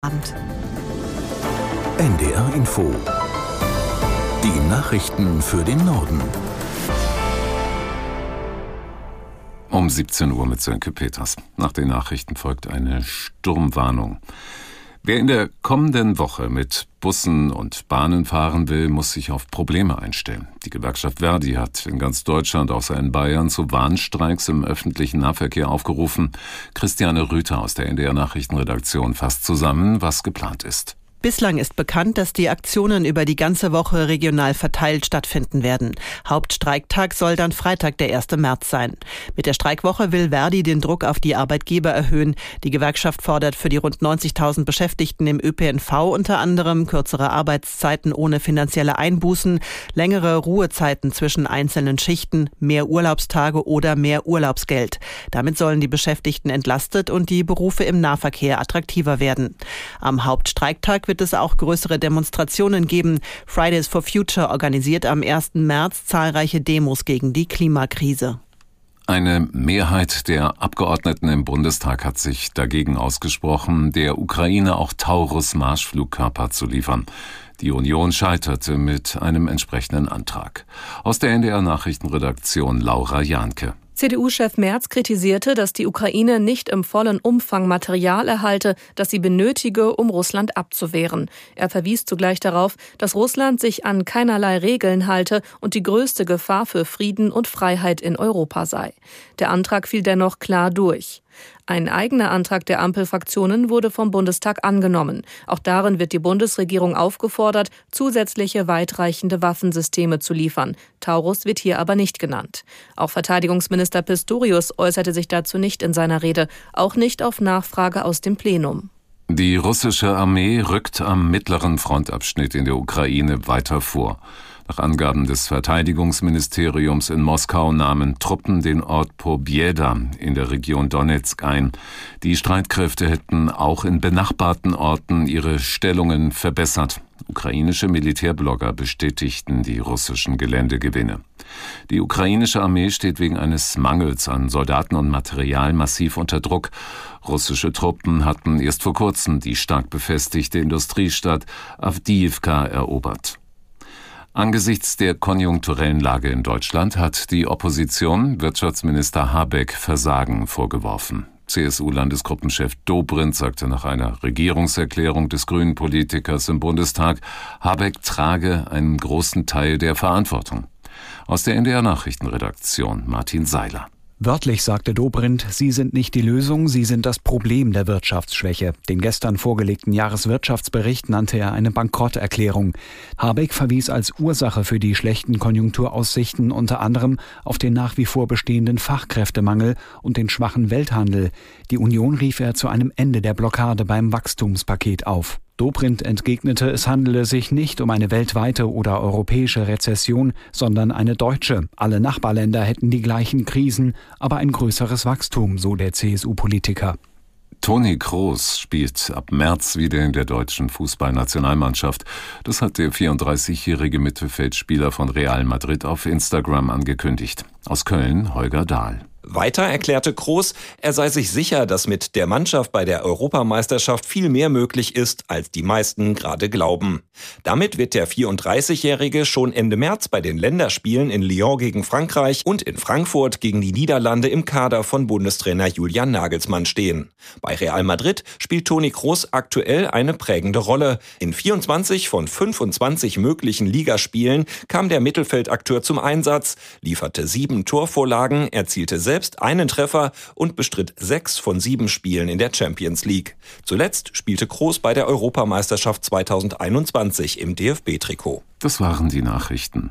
Abend. NDR Info. Die Nachrichten für den Norden. Um 17 Uhr mit Sönke Peters. Nach den Nachrichten folgt eine Sturmwarnung. Wer in der kommenden Woche mit Bussen und Bahnen fahren will, muss sich auf Probleme einstellen. Die Gewerkschaft Verdi hat in ganz Deutschland, außer in Bayern, zu Warnstreiks im öffentlichen Nahverkehr aufgerufen. Christiane Rüther aus der NDR Nachrichtenredaktion fasst zusammen, was geplant ist. Bislang ist bekannt, dass die Aktionen über die ganze Woche regional verteilt stattfinden werden. Hauptstreiktag soll dann Freitag, der 1. März sein. Mit der Streikwoche will Verdi den Druck auf die Arbeitgeber erhöhen. Die Gewerkschaft fordert für die rund 90.000 Beschäftigten im ÖPNV unter anderem kürzere Arbeitszeiten ohne finanzielle Einbußen, längere Ruhezeiten zwischen einzelnen Schichten, mehr Urlaubstage oder mehr Urlaubsgeld. Damit sollen die Beschäftigten entlastet und die Berufe im Nahverkehr attraktiver werden. Am Hauptstreiktag wird es auch größere Demonstrationen geben. Fridays for Future organisiert am 1. März zahlreiche Demos gegen die Klimakrise. Eine Mehrheit der Abgeordneten im Bundestag hat sich dagegen ausgesprochen, der Ukraine auch Taurus-Marschflugkörper zu liefern. Die Union scheiterte mit einem entsprechenden Antrag. Aus der NDR Nachrichtenredaktion Laura Jahnke. CDU-Chef Merz kritisierte, dass die Ukraine nicht im vollen Umfang Material erhalte, das sie benötige, um Russland abzuwehren. Er verwies zugleich darauf, dass Russland sich an keinerlei Regeln halte und die größte Gefahr für Frieden und Freiheit in Europa sei. Der Antrag fiel dennoch klar durch. Ein eigener Antrag der Ampelfraktionen wurde vom Bundestag angenommen. Auch darin wird die Bundesregierung aufgefordert, zusätzliche weitreichende Waffensysteme zu liefern. Taurus wird hier aber nicht genannt. Auch Verteidigungsminister Pistorius äußerte sich dazu nicht in seiner Rede, auch nicht auf Nachfrage aus dem Plenum. Die russische Armee rückt am mittleren Frontabschnitt in der Ukraine weiter vor. Nach Angaben des Verteidigungsministeriums in Moskau nahmen Truppen den Ort Pobjeda in der Region Donetsk ein. Die Streitkräfte hätten auch in benachbarten Orten ihre Stellungen verbessert. Ukrainische Militärblogger bestätigten die russischen Geländegewinne. Die ukrainische Armee steht wegen eines Mangels an Soldaten und Material massiv unter Druck. Russische Truppen hatten erst vor kurzem die stark befestigte Industriestadt Avdiivka erobert. Angesichts der konjunkturellen Lage in Deutschland hat die Opposition Wirtschaftsminister Habeck Versagen vorgeworfen. CSU-Landesgruppenchef Dobrindt sagte nach einer Regierungserklärung des grünen Politikers im Bundestag, Habeck trage einen großen Teil der Verantwortung. Aus der NDR Nachrichtenredaktion Martin Seiler. Wörtlich sagte Dobrindt, Sie sind nicht die Lösung, Sie sind das Problem der Wirtschaftsschwäche. Den gestern vorgelegten Jahreswirtschaftsbericht nannte er eine Bankrotterklärung. Habeck verwies als Ursache für die schlechten Konjunkturaussichten unter anderem auf den nach wie vor bestehenden Fachkräftemangel und den schwachen Welthandel. Die Union rief er zu einem Ende der Blockade beim Wachstumspaket auf. Dobrindt entgegnete, es handele sich nicht um eine weltweite oder europäische Rezession, sondern eine deutsche. Alle Nachbarländer hätten die gleichen Krisen, aber ein größeres Wachstum, so der CSU-Politiker. Toni Kroos spielt ab März wieder in der deutschen Fußballnationalmannschaft. Das hat der 34-jährige Mittelfeldspieler von Real Madrid auf Instagram angekündigt. Aus Köln Holger Dahl. Weiter erklärte Kroos, er sei sich sicher, dass mit der Mannschaft bei der Europameisterschaft viel mehr möglich ist, als die meisten gerade glauben. Damit wird der 34-Jährige schon Ende März bei den Länderspielen in Lyon gegen Frankreich und in Frankfurt gegen die Niederlande im Kader von Bundestrainer Julian Nagelsmann stehen. Bei Real Madrid spielt Toni Kroos aktuell eine prägende Rolle. In 24 von 25 möglichen Ligaspielen kam der Mittelfeldakteur zum Einsatz, lieferte sieben Torvorlagen, erzielte selbst selbst einen Treffer und bestritt sechs von sieben Spielen in der Champions League. Zuletzt spielte Kroos bei der Europameisterschaft 2021 im DFB-Trikot. Das waren die Nachrichten.